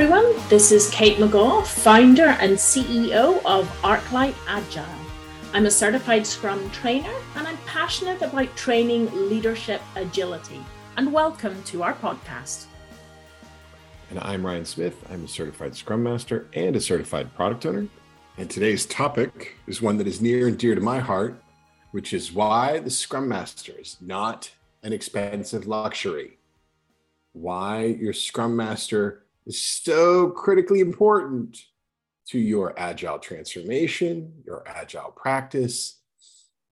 everyone. This is Kate Megaw, founder and CEO of Arclight Agile. I'm a certified Scrum trainer and I'm passionate about training leadership agility. And welcome to our podcast. And I'm Ryan Smith. I'm a certified Scrum Master and a certified product owner. And today's topic is one that is near and dear to my heart, which is why the Scrum Master is not an expensive luxury. Why your Scrum Master is so critically important to your agile transformation, your agile practice,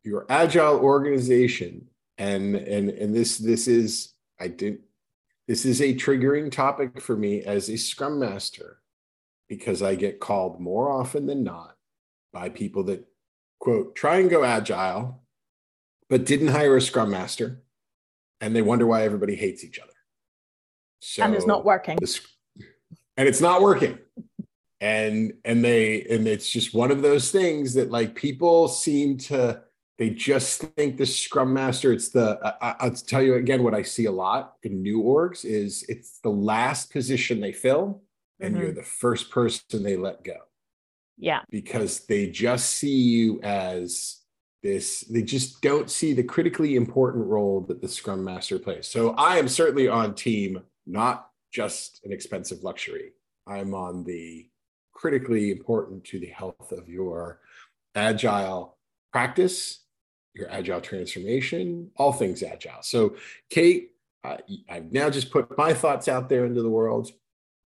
your agile organization. And and and this this is I did this is a triggering topic for me as a scrum master because I get called more often than not by people that quote try and go agile but didn't hire a scrum master and they wonder why everybody hates each other. So and it's not working. The, and it's not working. And and they and it's just one of those things that like people seem to they just think the scrum master it's the I, will tell you again what i see a lot in new orgs is it's the last position they fill and mm-hmm. you're the first person they let go. Yeah. Because they just see you as this they just don't see the critically important role that the scrum master plays. So i am certainly on team not just an expensive luxury. I'm on the critically important to the health of your agile practice, your agile transformation, all things agile. So, Kate, uh, I've now just put my thoughts out there into the world.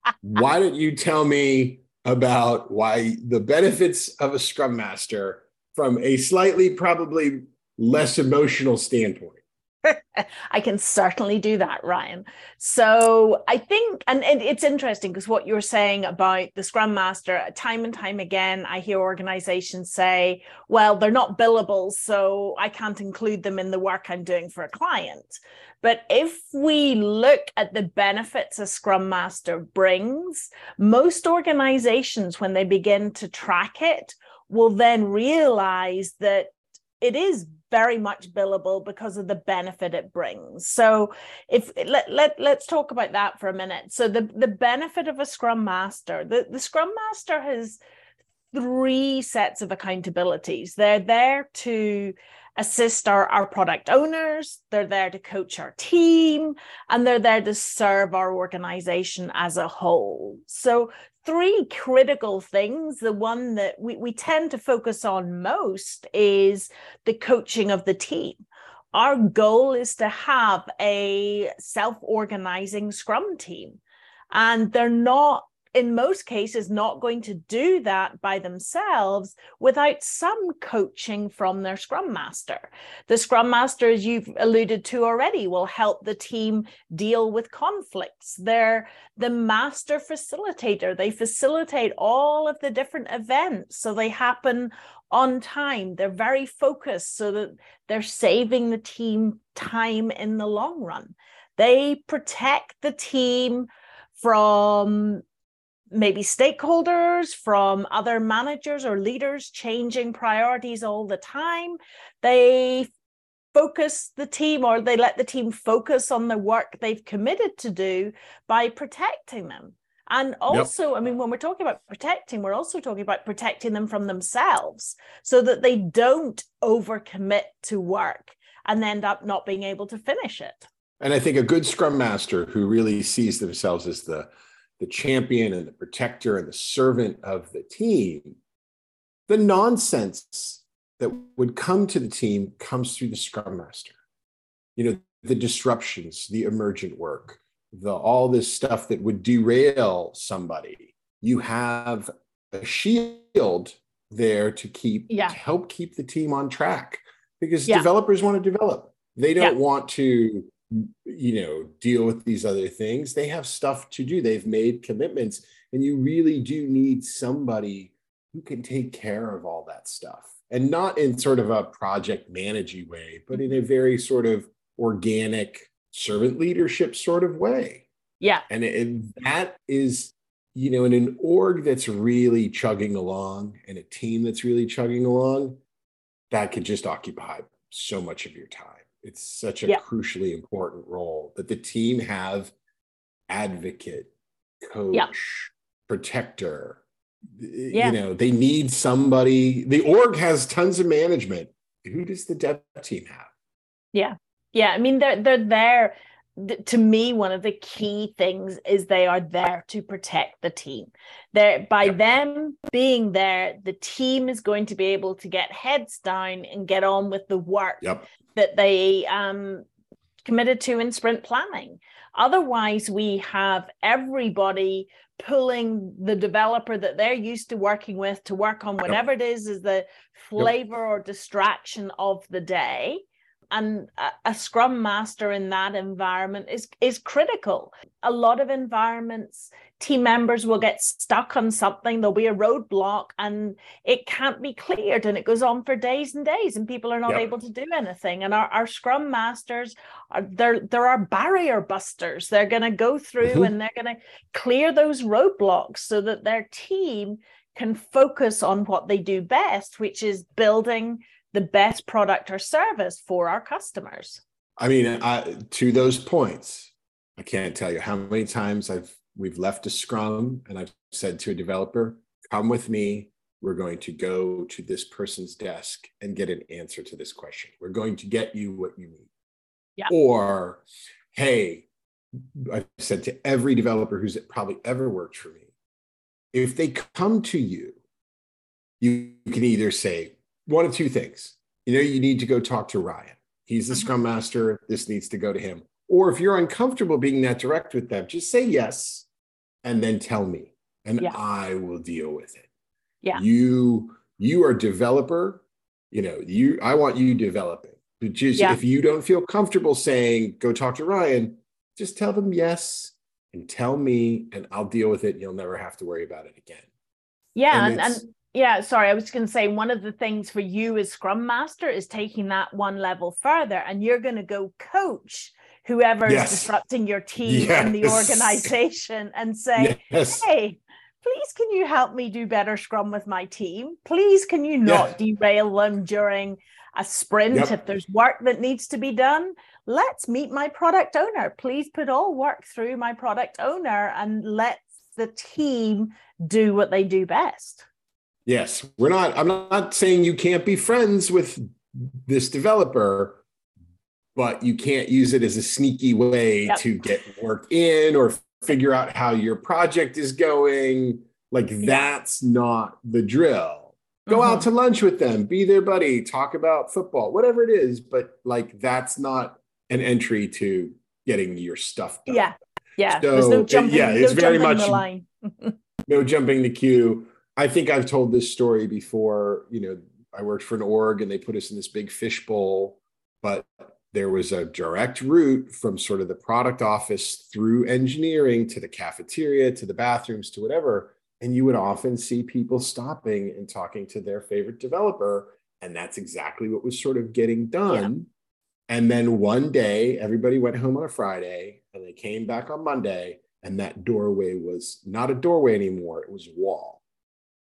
why don't you tell me about why the benefits of a scrum master from a slightly probably less emotional standpoint? I can certainly do that, Ryan. So I think, and, it's interesting because what you're saying about the Scrum Master, uh, time and time again, I hear organizations say, well, they're not billable, so I can't include them in the work I'm doing for a client. But if we look at the benefits a Scrum Master brings, most organizations, when they begin to track it, will then realize that it is very much billable because of the benefit it brings. So if let, let let's talk about that for a minute. So the the benefit of a scrum master, the, the scrum master has three sets of accountabilities. They're there to assist our, our product owners, they're there to coach our team, and they're there to serve our organization as a whole. So three critical things. The one that we, we tend to focus on most is the coaching of the team. Our goal is to have a self organizing scrum team, and they're not in most cases not going to do that by themselves without some coaching from their scrum master. The scrum master as you've alluded to already will help the team deal with conflicts. They're the master facilitator. They facilitate all of the different events so they happen on time. They're very focused so that they're saving the team time in the long run. They protect the team from maybe stakeholders, from other managers or leaders changing priorities all the time. They focus the team or they let the team focus on the work they've committed to do by protecting them. And also, yep. I mean, when we're talking about protecting, we're also talking about protecting them from themselves so that they don't overcommit to work and end up not being able to finish it. And I think a good scrum master who really sees themselves as the the champion and the protector and the servant of the team, the nonsense that would come to the team comes through the scrum master. You know, the disruptions, the emergent work, the all this stuff that would derail somebody. You have a shield there to keep yeah. to help keep the team on track because yeah. developers want to develop. They don't yeah. want to you know deal with these other things. They have stuff to do. They've made commitments and you really do need somebody who can take care of all that stuff and not in sort of a project managey way but in a mm-hmm. very sort of organic servant leadership sort of way. Yeah. And, and that is you know in an org that's really chugging along and a team that's really chugging along that could just occupy so much of your time it's such a yeah. crucially important role that the team have advocate, coach, protector. Eh, yeah. You know, they need somebody. The org has tons of management. Who does the dev team have? Yeah. Yeah. I mean, they're they're there to me one of the key things is they are there to protect the team there by them being there the team is going to be able to get heads down and get on with the work yep. That they um, committed to in sprint planning. Otherwise we have everybody pulling the developer that they're used to working with to work on whatever yep. it is is the flavor or distraction of the day and a, scrum master in that environment is is critical a lot of environments team members will get stuck on something there'll be a roadblock and it can't be cleared and it goes on for days and days and people are not yep. able to do anything and our, our scrum masters are there there are barrier busters they're going to go through mm-hmm. and they're going to clear those roadblocks so that their team can focus on what they do best which is building the best product or service for our customers. I mean, I, to those points, I can't tell you how many times I've we've left a scrum and I've said to a developer, "Come with me. We're going to go to this person's desk and get an answer to this question. We're going to get you what you need." Yeah. Or, hey, I've said to every developer who's probably ever worked for me, if they come to you, you can either say, one of two things. You know, you need to go talk to Ryan. He's the mm-hmm. scrum master. This needs to go to him. Or if you're uncomfortable being that direct with them, just say yes and then tell me and yeah. I will deal with it. Yeah. You you are developer, you know, you I want you developing. But just yeah. if you don't feel comfortable saying go talk to Ryan, just tell them yes and tell me and I'll deal with it and you'll never have to worry about it again. Yeah, and, and, and yeah, sorry, I was going to say one of the things for you as Scrum Master is taking that one level further, and you're going to go coach whoever is disrupting your team yes. and the organization and say, yes. hey, please can you help me do better Scrum with my team? Please can you not derail them during a sprint yep. if there's work that needs to be done? Let's meet my product owner. Please put all work through my product owner and let the team do what they do best. Yes, we're not. I'm not saying you can't be friends with this developer, but you can't use it as a sneaky way yep. to get work in or figure out how your project is going. Like that's not the drill. Go mm-hmm. out to lunch with them, be their buddy, talk about football, whatever it is. But like that's not an entry to getting your stuff done. Yeah, yeah. So, There's no jumping. Yeah, it's no very much no jumping the queue. I think I've told this story before. You know, I worked for an org and they put us in this big fishbowl, but there was a direct route from sort of the product office through engineering to the cafeteria to the bathrooms to whatever. And you would often see people stopping and talking to their favorite developer. And that's exactly what was sort of getting done. Yeah. And then one day, everybody went home on a Friday and they came back on Monday, and that doorway was not a doorway anymore, it was a wall.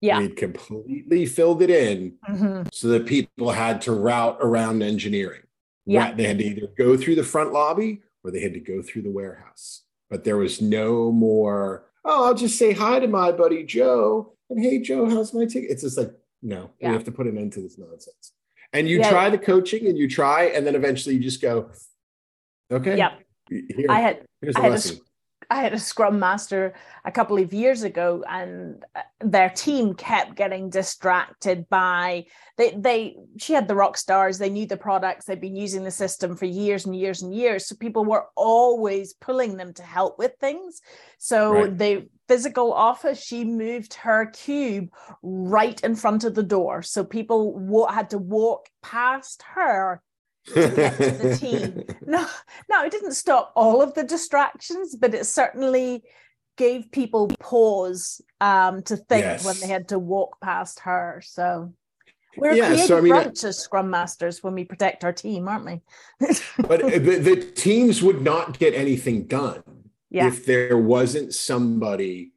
Yeah. We'd completely filled it in mm-hmm. so that people had to route around engineering. Yeah. They had to either go through the front lobby or they had to go through the warehouse. But there was no more, oh, I'll just say hi to my buddy Joe. And hey, Joe, how's my ticket? It's just like, no, yeah. we have to put an end to this nonsense. And you yeah. try the coaching and you try, and then eventually you just go, okay. Yep. Here, I had, I had a, I had a scrum master a couple of years ago, and uh, their team kept getting distracted by they they she had the rock stars, they knew the products, they'd been using the system for years and years and years. So people were always pulling them to help with things. So right. the physical office, she moved her cube right in front of the door. So people had to walk past her to get to the team. No, no, it didn't stop all of the distractions, but it certainly gave people pause um, to think yes. when they had to walk past her. So we're yeah, creative so, I mean, bunch as scrum masters when we protect our team, aren't we? but the, the, teams would not get anything done yeah. if there wasn't somebody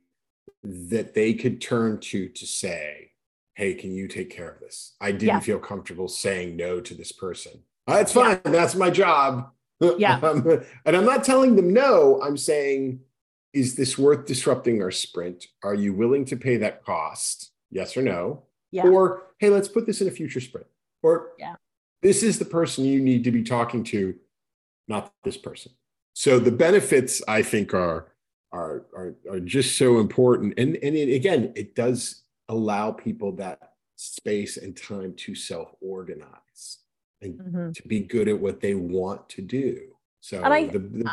that they could turn to to say, "Hey, can you take care of this?" I didn't yeah. feel comfortable saying no to this person. That's fine. Yeah. That's my job. Yeah. um, and I'm not telling them no. I'm saying is this worth disrupting our sprint? Are you willing to pay that cost? Yes or no? Yeah. Or, hey, let's put this in a future sprint. Or, Yeah. this is the person you need to be talking to, not this person. So the benefits, I think, are are are, are just so important. And and it, again, it does allow people that space and time to self-organize and Mhm. to be good at what they want to do. So I- the, the,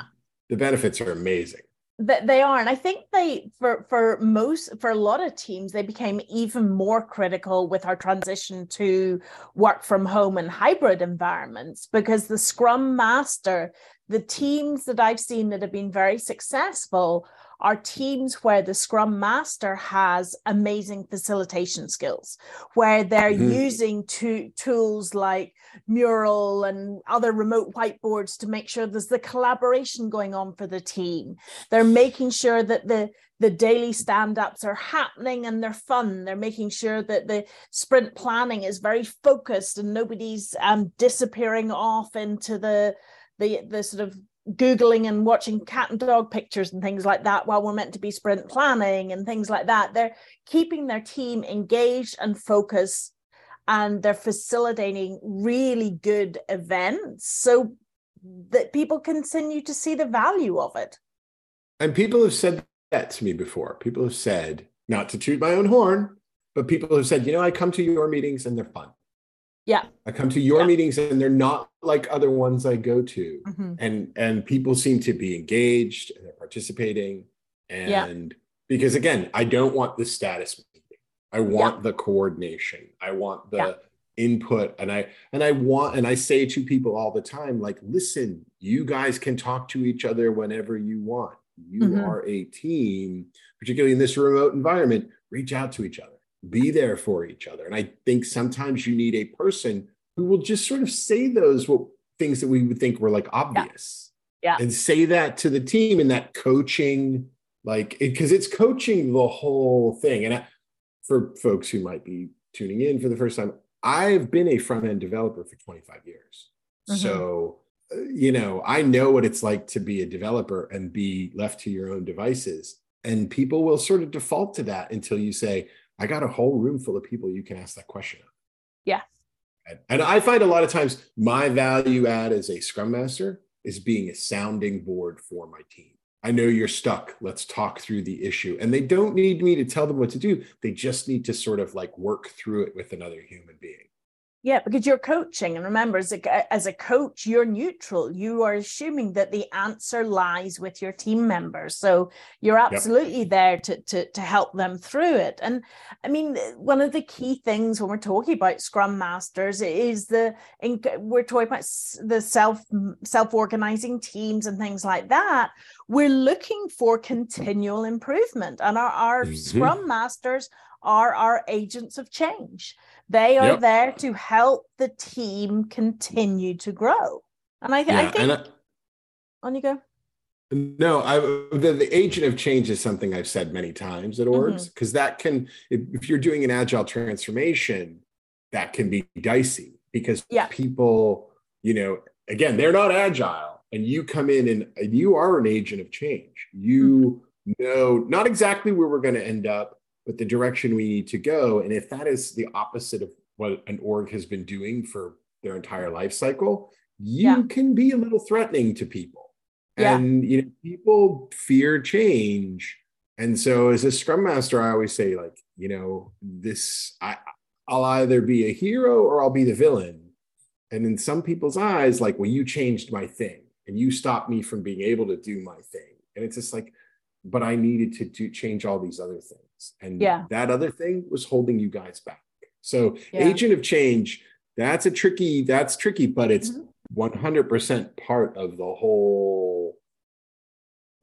the benefits are amazing. that they are and i think they for for most for a lot of teams they became even more critical with our transition to work from home and hybrid environments because the scrum master the teams that i've seen that have been very successful are teams where the scrum master has amazing facilitation skills where they're Mhm. using to, tools like mural and other remote whiteboards to make sure there's the collaboration going on for the team they're making sure that the the daily stand-ups are happening and they're fun they're making sure that the sprint planning is very focused and nobody's um, disappearing off into the the the sort of googling and watching cat and dog pictures and things like that while we're meant to be sprint planning and things like that they're keeping their team engaged and focused and they're facilitating really good events so that people continue to see the value of it And people have said that to me before. People have said, not to toot my own horn, but people have said, you know, I come to your meetings and they're fun. Yeah I come to your Yeah. meetings and they're not like other ones I go to. Mhm. And and people seem to be engaged and they're participating. And Yeah. because again, I don't want the status meeting. I want the coordination. I want the Yeah. input. And I and I want and I say to people all the time, like, listen, you guys can talk to each other whenever you want. You Mhm. are a team, particularly in this remote environment. Reach out to each other be there for each other. And I think sometimes you need a person who will just sort of say those what, things that we would think were like obvious. Yeah. And say that to the team and that coaching, like, because it's coaching the whole thing. And I, for folks who might be tuning in for the first time, I've been a front end developer for 25 years. Mhm. So, uh, you know, I know what it's like to be a developer and be left to your own devices. And people will sort of default to that until you say, I got a whole room full of people you can ask that question of. Yeah. And, and I find a lot of times my value add as a scrum master is being a sounding board for my team. I know you're stuck. Let's talk through the issue. And they don't need me to tell them what to do. They just need to sort of like work through it with another human being. Yeah, because you're coaching, and remember, as a as a coach, you're neutral. You are assuming that the answer lies with your team members, so you're absolutely there to to to help them through it. And I mean, one of the key things when we're talking about Scrum Masters is the we're talking about the self self organizing teams and things like that. We're looking for continual improvement, and our our Mhm. Scrum Masters are our agents of change. They are Yep. there to help the team continue to grow. And I, th- I think, I- on you go. No, I the, the agent of change is something I've said many times at orgs mm-hmm. because that can if, if you're doing an agile transformation, that can be dicey because Yeah. people, you know, again, they're not agile, and you come in and, and you are an agent of change. You mm-hmm. know not exactly where we're going to end up, but the direction we need to go. And if that is the opposite of what an org has been doing for their entire life cycle, you Yeah. can be a little threatening to people Yeah. and you know people fear change and so as a scrum master i always say like you know this i i'll either be a hero or i'll be the villain and in some people's eyes like well you changed my thing and you stopped me from being able to do my thing and it's just like but i needed to do change all these other things and Yeah. that other thing was holding you guys back so Yeah. agent of change that's a tricky that's tricky but it's Mhm. 100% part of the whole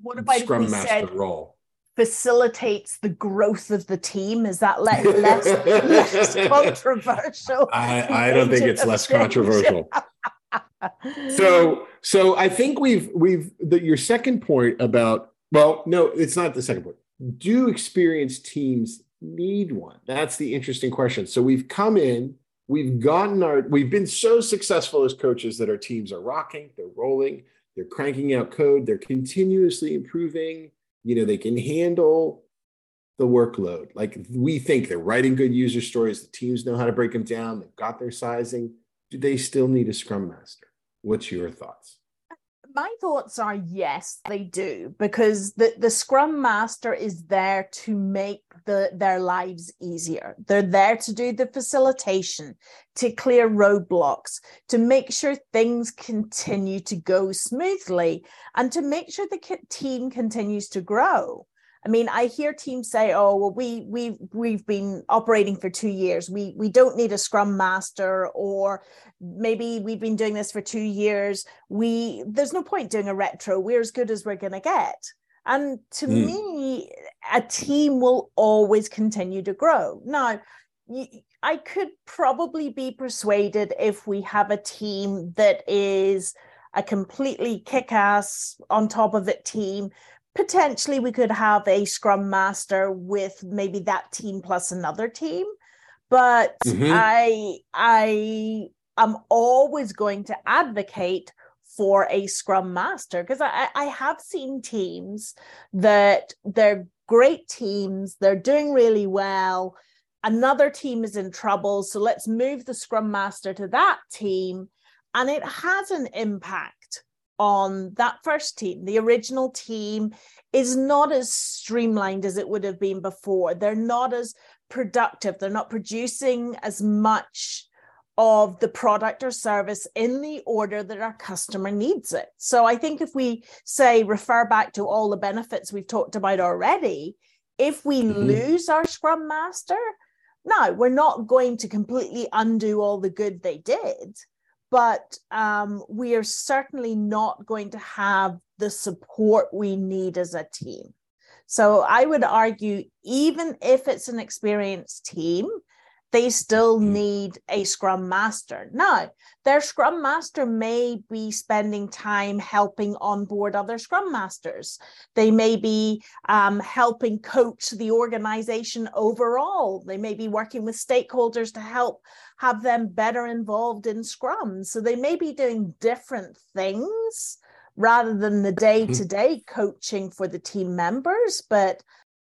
What about if scrum we master said role. facilitates the growth of the team? Is that le- less, less controversial? I, I don't think it's less change. controversial. So so I think we've we've the, your second point about well no it's not the second point. Do experienced teams need one? That's the interesting question. So we've come in, we've gotten our we've been so successful as coaches that our teams are rocking, they're rolling, they're cranking out code, they're continuously improving. you know, they can handle the workload. Like we think they're writing good user stories, the teams know how to break them down, they've got their sizing. Do they still need a scrum master? What's your thoughts? My thoughts are yes, they do, because the, the Scrum Master is there to make the their lives easier. They're there to do the facilitation, to clear roadblocks, to make sure things continue to go smoothly, and to make sure the team continues to grow. I mean, I hear teams say, "Oh, well, we we we've been operating for two years. We we don't need a Scrum Master, or maybe we've been doing this for two years. We there's no point doing a retro. We're as good as we're going to get." And to mm. me, a team will always continue to grow. Now, I could probably be persuaded if we have a team that is a completely kick-ass on top of it team potentially we could have a scrum master with maybe that team plus another team but mm-hmm. i i am always going to advocate for a scrum master because I, I have seen teams that they're great teams they're doing really well another team is in trouble so let's move the scrum master to that team and it has an impact on that first team. The original team is not as streamlined as it would have been before. They're not as productive. They're not producing as much of the product or service in the order that our customer needs it. So I think if we say refer back to all the benefits we've talked about already, if we mm-hmm. lose our scrum master, no, we're not going to completely undo all the good they did but um, we are certainly not going to have the support we need as a team. So I would argue, even if it's an experienced team, they still mm-hmm. need a scrum master. Now, their scrum master may be spending time helping onboard other scrum masters. They may be um, helping coach the organization overall. They may be working with stakeholders to help have them better involved in scrum. So they may be doing different things rather than the day to day coaching for the team members. But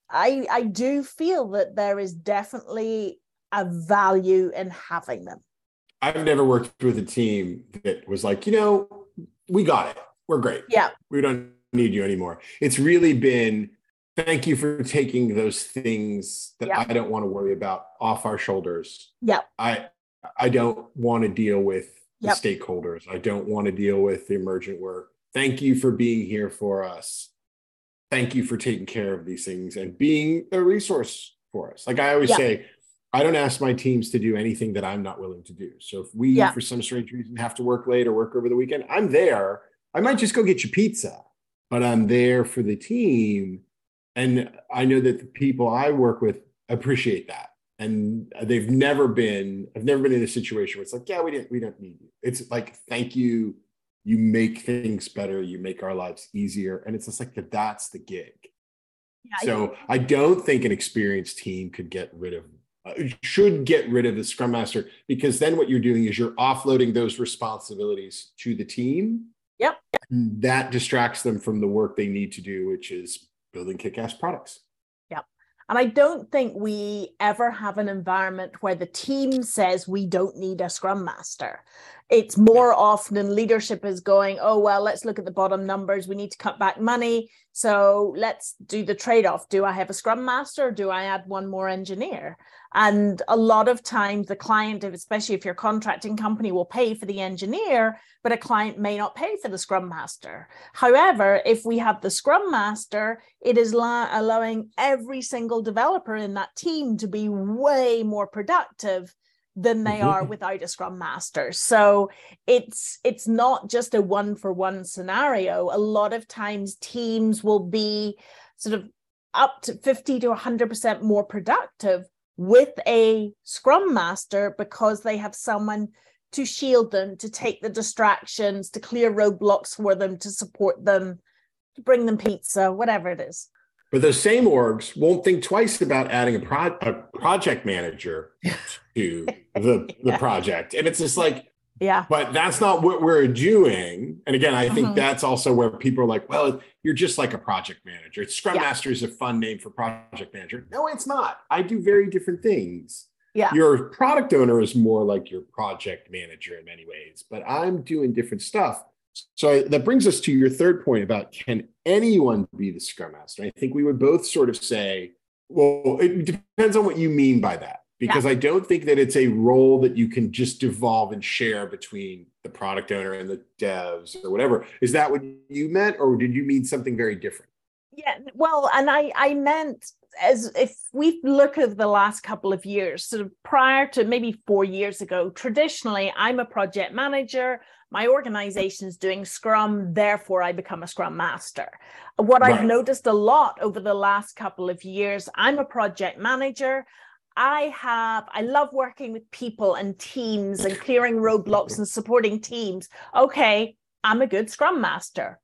I, I do feel that there is definitely a value in having them. I've never worked with a team that was like, you know, we got it. We're great. Yeah. We don't need you anymore. It's really been thank you for taking those things that I don't want to worry about off our shoulders. Yeah. I I don't want to deal with the yep. stakeholders. I don't want to deal with the emergent work. Thank you for being here for us. Thank you for taking care of these things and being a resource for us. Like I always yep. say, I don't ask my teams to do anything that I'm not willing to do. So if we, yeah. for some strange reason, have to work late or work over the weekend, I'm there. I might just go get you pizza, but I'm there for the team. And I know that the people I work with appreciate that. And they've never been, I've never been in a situation where it's like, yeah, we didn't, we don't need you. It's like, thank you. You make things better. You make our lives easier. And it's just like, that. that's the gig. Yeah, so I, I don't think an experienced team could get rid of Uh, should get rid of the scrum master because then what you're doing is you're offloading those responsibilities to the team. Yep. That distracts them from the work they need to do, which is building kick-ass products. Yep. And I don't think we ever have an environment where the team says we don't need a scrum master. It's more often leadership is going, oh, well, let's look at the bottom numbers. We need to cut back money. So let's do the trade off. Do I have a scrum master or do I add one more engineer? And a lot of times, the client, especially if you're contracting company, will pay for the engineer, but a client may not pay for the scrum master. However, if we have the scrum master, it is la- allowing every single developer in that team to be way more productive than they are mm-hmm. without a scrum master so it's it's not just a one for one scenario a lot of times teams will be sort of up to 50 to 100% more productive with a scrum master because they have someone to shield them, to take the distractions, to clear roadblocks for them, to support them, to bring them pizza, whatever it is. But those same orgs won't think twice about adding a, pro- a project manager to the, yeah. the project. And it's just like, Yeah. But that's not what we're doing. And again, I think Mhm. that's also where people are like, well, you're just like a project manager. Scrum Yeah. Master is a fun name for project manager. No, it's not. I do very different things. Yeah. Your product owner is more like your project manager in many ways, but I'm doing different stuff. So that brings us to your third point about can anyone be the Scrum Master? I think we would both sort of say, well, it depends on what you mean by that because I don't think that it's a role that you can just devolve and share between the product owner and the devs or whatever. Is that what you meant, or did you mean something very different? Yeah, well, and I I meant as if we look at the last couple of years, sort of prior to maybe four years ago, traditionally I'm a project manager. My organization's doing Scrum, therefore I become a Scrum Master. What I've noticed a lot over the last couple of years, I'm a project manager. I have, I love working with people and teams and clearing roadblocks and supporting teams. Okay, I'm a good Scrum Master.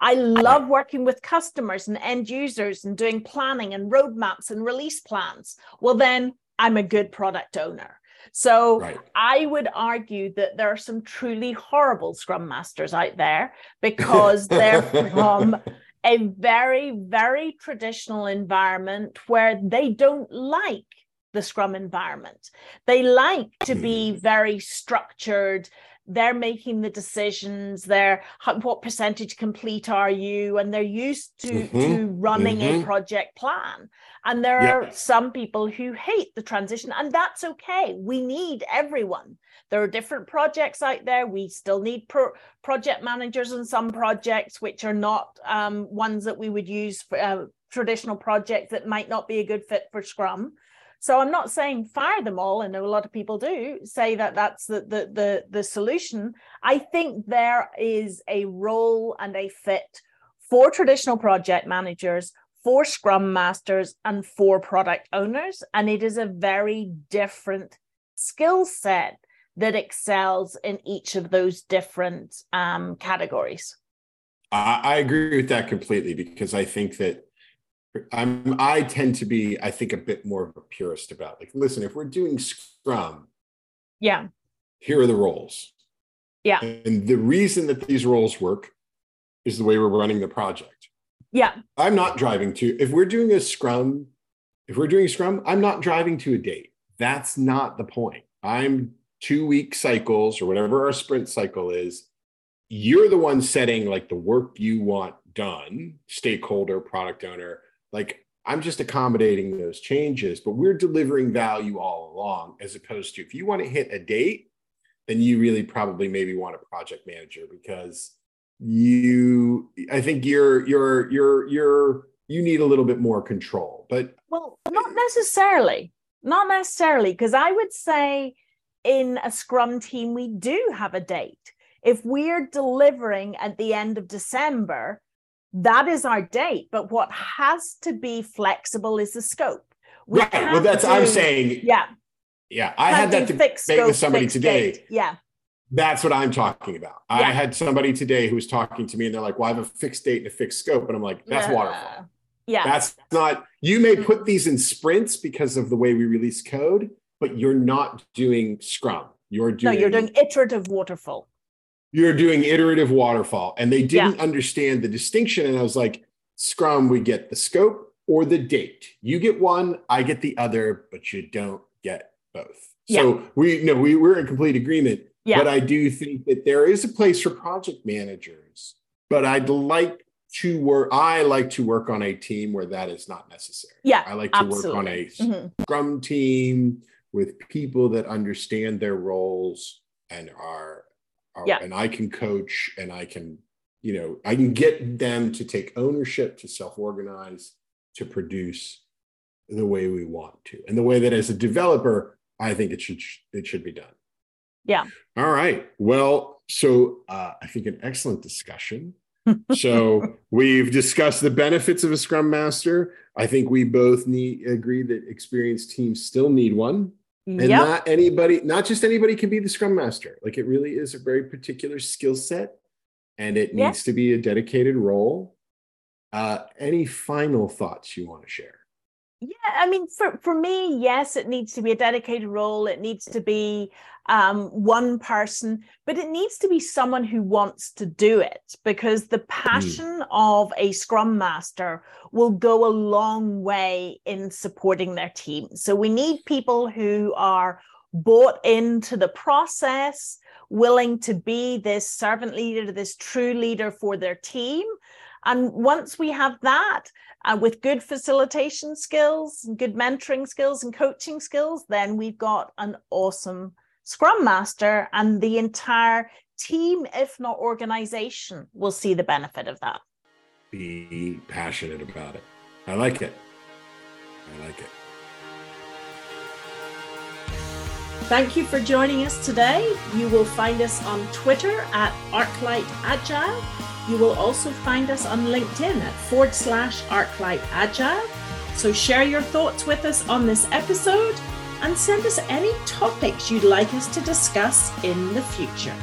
I love working with customers and end users and doing planning and roadmaps and release plans. Well, then I'm a good product owner. So Right. I would argue that there are some truly horrible Scrum Masters out there because they're from a very, very traditional environment where they don't like the Scrum environment. They like to be hmm. very structured. They're making the decisions. They're what percentage complete are you? And they're used to, Mhm, to running a mhm. project plan. And there Yeah. are some people who hate the transition, and that's okay. We need everyone. There are different projects out there. We still need pro- project managers in some projects, which are not um, ones that we would use for uh, traditional projects that might not be a good fit for Scrum. So I'm not saying fire them all. Know a lot of people do say that that's the the the, the solution. I think there is a role and a fit for traditional project managers, for Scrum masters, and for product owners, and it is a very different skill set that excels in each of those different um, categories. I, I agree with that completely because I think that I'm I tend to be I think a bit more of a purist about like listen if we're doing Scrum Yeah, here are the roles. Yeah. and the reason that these roles work is the way we're running the project. Yeah, I'm not driving to if we're doing a Scrum if we're doing Scrum I'm not driving to a date. That's not the point. I'm two week cycles or whatever our sprint cycle is. You're the one setting like the work you want done stakeholder product owner like i'm just accommodating those changes but we're delivering value all along as opposed to if you want to hit a date then you really probably maybe want a project manager because you i think you're you're you're you're you need a little bit more control but Well, not necessarily. Not necessarily, because I would say in a Scrum team, we do have a date. If we're delivering at the end of December, that is our date. But what has to be flexible is the scope. We right well that's i'm saying Yeah. yeah i had that debate fixed with somebody today date. Yeah. That's what I'm talking about. I had somebody today who was talking to me and they're like, well, I have a fixed date and a fixed scope. And I'm like, that's Yeah. waterfall. Yeah. That's not, you may mm. put these in sprints because of the way we release code, but you're not doing Scrum. You're doing. no, you're doing iterative waterfall. You're doing iterative waterfall. And they didn't understand the distinction. And I was like, Scrum, we get the scope or the date. You get one, I get the other, but you don't get both. So we no, we we're in complete agreement. Yeah. But I do think that there is a place for project managers. But I'd like to work. I like to work on a team where that is not necessary. Yeah, I like to work on absolutely. a Mhm. Scrum team with people that understand their roles and are Yeah. and I can coach and I can, you know, I can get them to take ownership, to self-organize, to produce the way we want to. And the way that as a developer, I think it should it should be done. Yeah. All right. Well, so uh, I think an excellent discussion. so we've discussed the benefits of a scrum master. I think we both need agree that experienced teams still need one. And Yep. not anybody, not just anybody can be the scrum master. Like it really is a very particular skill set and it Yeah. needs to be a dedicated role. Uh, any final thoughts you want to share? Yeah, I mean, for, for me, yes, it needs to be a dedicated role. It needs to be um, one person, but it needs to be someone who wants to do it because the hmm. passion mm. of a scrum master will go a long way in supporting their team. So we need people who are bought into the process, willing to be this servant leader, this true leader for their team. And once we have that, uh, with good facilitation skills, good mentoring skills, and coaching skills, then we've got an awesome Scrum Master, and the entire team, if not organization, will see the benefit of that. Be passionate about it. I like it. I like it. Thank you for joining us today. You will find us on Twitter at ArcLight Agile. You will also find us on LinkedIn at forward slash ArcLight Agile. So share your thoughts with us on this episode and send us any topics you'd like us to discuss in the future.